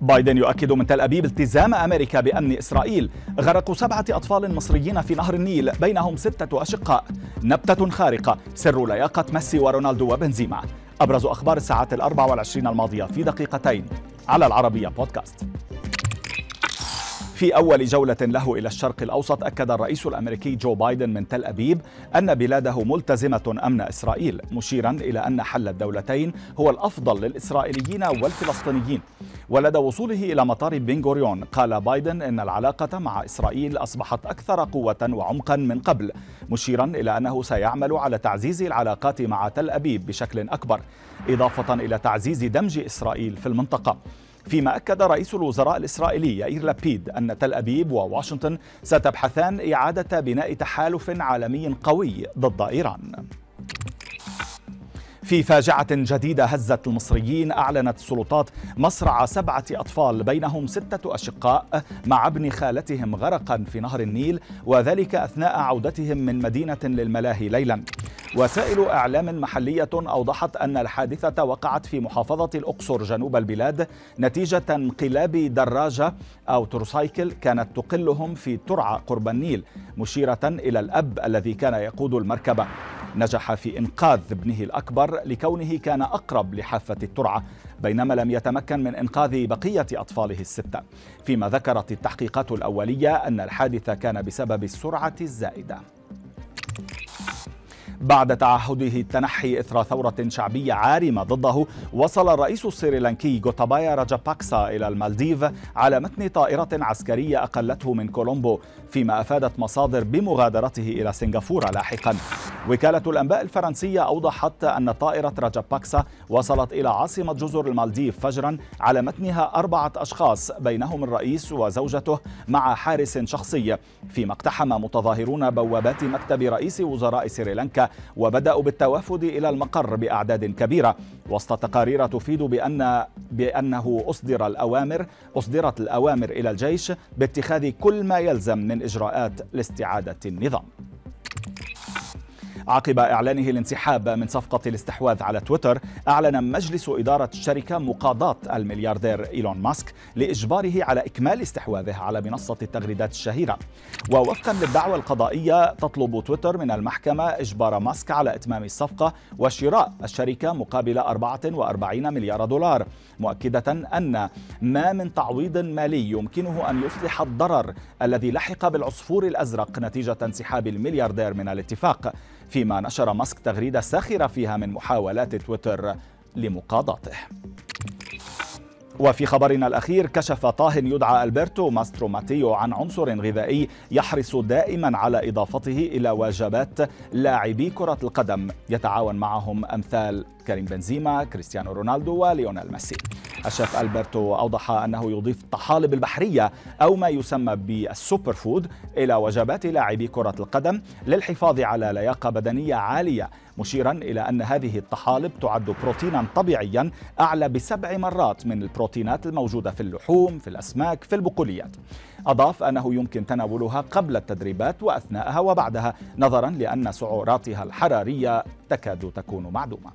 بايدن يؤكد من تل أبيب التزام أمريكا بأمن إسرائيل. غرق سبعة أطفال مصريين في نهر النيل بينهم ستة أشقاء. نبتة خارقة سر لياقة ميسي ورونالدو وبنزيما. أبرز أخبار الساعات الأربع والعشرين الماضية في دقيقتين. على العربية بودكاست. في أول جولة له إلى الشرق الأوسط أكد الرئيس الأمريكي جو بايدن من تل أبيب أن بلاده ملتزمة أمن إسرائيل مشيرا إلى أن حل الدولتين هو الأفضل للإسرائيليين والفلسطينيين. ولدى وصوله إلى مطار بن غوريون قال بايدن أن العلاقة مع إسرائيل أصبحت أكثر قوة وعمقا من قبل مشيرا إلى أنه سيعمل على تعزيز العلاقات مع تل أبيب بشكل أكبر إضافة إلى تعزيز دمج إسرائيل في المنطقة. فيما أكد رئيس الوزراء الإسرائيلي يائير لابيد أن تل أبيب وواشنطن ستبحثان إعادة بناء تحالف عالمي قوي ضد إيران. في فاجعة جديدة هزت المصريين أعلنت السلطات مصرع سبعة أطفال بينهم ستة أشقاء مع ابن خالتهم غرقا في نهر النيل وذلك أثناء عودتهم من مدينة للملاهي ليلا. وسائل إعلام محلية أوضحت أن الحادثة وقعت في محافظة الأقصر جنوب البلاد نتيجة انقلاب دراجة أو تروسايكل كانت تقلهم في ترعة قرب النيل مشيرة إلى الأب الذي كان يقود المركبة. نجح في إنقاذ ابنه الأكبر لكونه كان أقرب لحافة الترعة بينما لم يتمكن من إنقاذ بقية أطفاله الستة. فيما ذكرت التحقيقات الأولية أن الحادث كان بسبب السرعة الزائدة. بعد تعهده التنحي إثر ثورة شعبية عارمة ضده وصل الرئيس السريلانكي جوتابايا راجاباكسا إلى المالديف على متن طائرة عسكرية أقلته من كولومبو فيما أفادت مصادر بمغادرته إلى سنغافورة لاحقا. وكالة الأنباء الفرنسية أوضحت أن طائرة راجاباكسا وصلت إلى عاصمة جزر المالديف فجرا على متنها أربعة أشخاص بينهم الرئيس وزوجته مع حارس شخصي. فيما اقتحم متظاهرون بوابات مكتب رئيس وزراء سريلانكا وبدأوا بالتوافد إلى المقر بأعداد كبيرة. وسط تقارير تفيد بأن بأنه أصدر الأوامر أصدرت الأوامر إلى الجيش باتخاذ كل ما يلزم من إجراءات لاستعادة النظام. عقب إعلانه الانسحاب من صفقة الاستحواذ على تويتر أعلن مجلس إدارة الشركة مقاضاة الملياردير إيلون ماسك لإجباره على إكمال استحواذه على منصة التغريدات الشهيرة. ووفقا للدعوة القضائية تطلب تويتر من المحكمة إجبار ماسك على إتمام الصفقة وشراء الشركة مقابل 44 مليار دولار مؤكدة أن ما من تعويض مالي يمكنه أن يصلح الضرر الذي لحق بالعصفور الأزرق نتيجة انسحاب الملياردير من الاتفاق. فيما نشر ماسك تغريدة ساخرة فيها من محاولات تويتر لمقاضاته. وفي خبرنا الأخير كشف طاهٍ يدعى ألبرتو ماسترو ماتيو عن عنصر غذائي يحرص دائما على إضافته إلى وجبات لاعبي كرة القدم. يتعاون معهم أمثال كريم بنزيما كريستيانو رونالدو وليونيل ميسي. الشيف ألبرتو أوضح أنه يضيف الطحالب البحرية أو ما يسمى بالسوبر فود إلى وجبات لاعبي كرة القدم للحفاظ على لياقة بدنية عالية مشيرا إلى أن هذه الطحالب تعد بروتينا طبيعيا أعلى بسبع مرات من البروتينات الموجودة في اللحوم في الأسماك في البقوليات. أضاف أنه يمكن تناولها قبل التدريبات وأثناءها وبعدها نظرا لأن سعراتها الحرارية تكاد تكون معدومة.